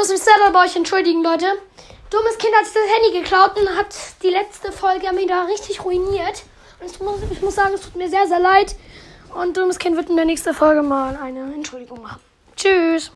muss mich selber bei euch entschuldigen, Leute. Dummes Kind hat sich das Handy geklaut und hat die letzte Folge mir da richtig ruiniert. Und ich muss, ich muss sagen, es tut mir sehr, sehr leid. Und Dummes Kind wird in der nächsten Folge mal eine Entschuldigung machen. Tschüss.